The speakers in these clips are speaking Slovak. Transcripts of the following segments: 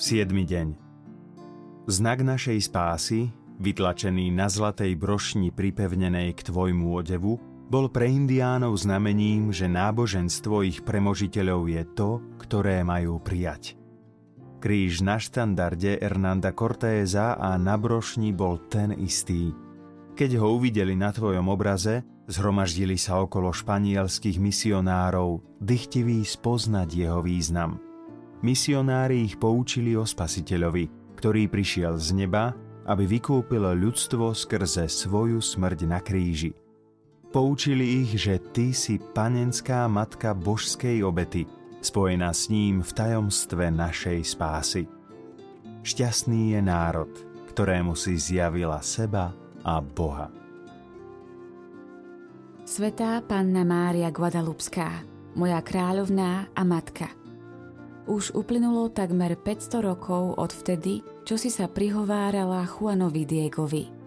7. deň Znak našej spásy, vytlačený na zlatej brošni pripevnenej k tvojmu odevu, bol pre indiánov znamením, že náboženstvo ich premožiteľov je to, ktoré majú prijať. Kríž na štandarde Hernanda Cortéza a na brošni bol ten istý. Keď ho uvideli na tvojom obraze, zhromaždili sa okolo španielských misionárov, dychtiví spoznať jeho význam. Misionári ich poučili o spasiteľovi, ktorý prišiel z neba, aby vykúpil ľudstvo skrze svoju smrť na kríži. Poučili ich, že ty si panenská matka božskej obety, spojená s ním v tajomstve našej spásy. Šťastný je národ, ktorému si zjavila seba a Boha. Svetá Panna Mária Guadalupská, moja kráľovná a matka. Už uplynulo takmer 500 rokov od vtedy, čo si sa prihovárala Juanovi Diegovi –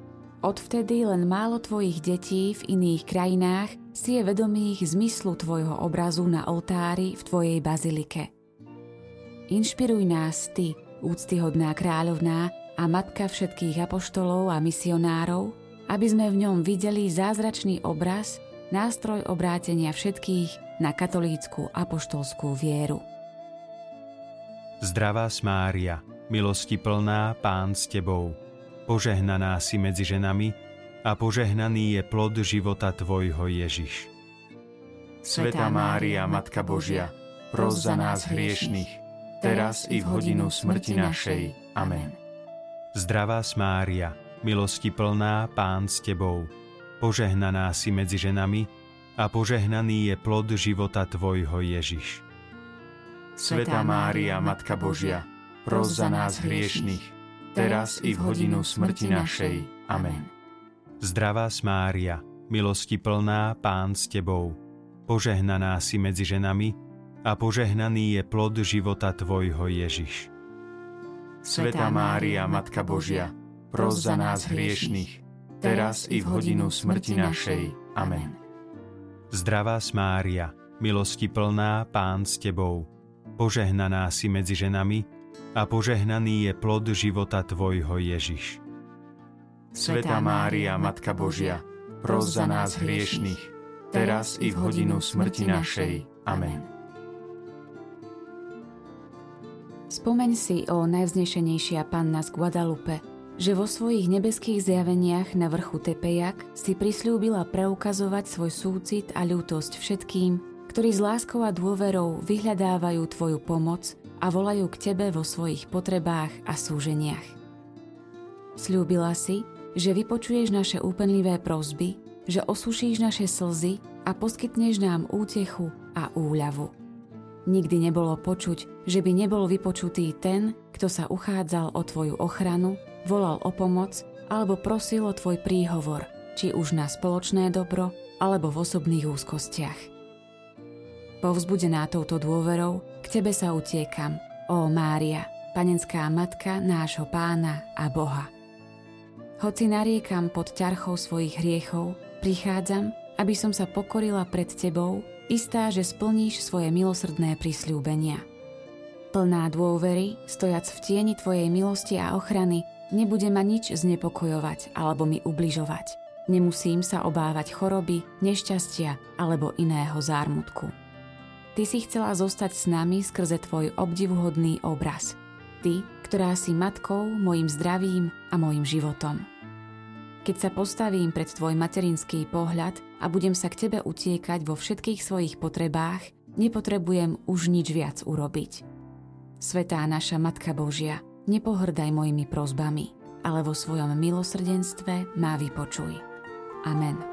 Odvtedy len málo tvojich detí v iných krajinách si je vedomých zmyslu tvojho obrazu na oltári v tvojej bazilike. Inšpiruj nás ty, úctyhodná kráľovná a matka všetkých apoštolov a misionárov, aby sme v ňom videli zázračný obraz, nástroj obrátenia všetkých na katolícku apoštolskú vieru. Zdravá Mária, milosti plná, Pán s Tebou, Požehnaná si medzi ženami a požehnaný je plod života Tvojho Ježiš. Svetá Mária, Matka Božia, pros za nás hriešných, teraz i v hodinu smrti našej. Amen. Zdravá Mária, milosti plná, Pán s Tebou, požehnaná si medzi ženami a požehnaný je plod života Tvojho Ježiš. Svetá Mária, Matka Božia, pros za nás hriešných, teraz i v hodinu smrti našej. Amen. Zdravá Mária, milosti plná, Pán s Tebou, požehnaná si medzi ženami a požehnaný je plod života Tvojho Ježiš. Svetá Mária, Matka Božia, pros za nás hriešných, teraz i v hodinu smrti našej. Amen. Zdravá Mária, milosti plná, Pán s Tebou, požehnaná si medzi ženami a požehnaný je plod života Tvojho Ježiš. Svetá Mária, Matka Božia, pros za nás hriešných, teraz i v hodinu smrti našej. Amen. Spomeň si, o najvznešenejšia Panna z Guadalupe, že vo svojich nebeských zjaveniach na vrchu Tepejak si prislúbila preukazovať svoj súcit a ľútosť všetkým, ktorí s láskou a dôverou vyhľadávajú Tvoju pomoc a volajú k Tebe vo svojich potrebách a súženiach. Sľúbila si, že vypočuješ naše úpenlivé prozby, že osušíš naše slzy a poskytneš nám útechu a úľavu. Nikdy nebolo počuť, že by nebol vypočutý ten, kto sa uchádzal o Tvoju ochranu, volal o pomoc alebo prosil o Tvoj príhovor, či už na spoločné dobro alebo v osobných úzkostiach. Povzbudená touto dôverou, k Tebe sa utiekam, ó Mária, panenská matka nášho pána a Boha. Hoci nariekam pod ťarchou svojich hriechov, prichádzam, aby som sa pokorila pred Tebou, istá, že splníš svoje milosrdné prisľúbenia. Plná dôvery, stojac v tieni Tvojej milosti a ochrany, nebude ma nič znepokojovať alebo mi ubližovať. Nemusím sa obávať choroby, nešťastia alebo iného zármutku. Ty si chcela zostať s nami skrze tvoj obdivuhodný obraz. Ty, ktorá si matkou, mojim zdravím a mojim životom. Keď sa postavím pred tvoj materinský pohľad a budem sa k tebe utiekať vo všetkých svojich potrebách, nepotrebujem už nič viac urobiť. Svetá naša Matka Božia, nepohrdaj mojimi prozbami, ale vo svojom milosrdenstve má vypočuj. Amen.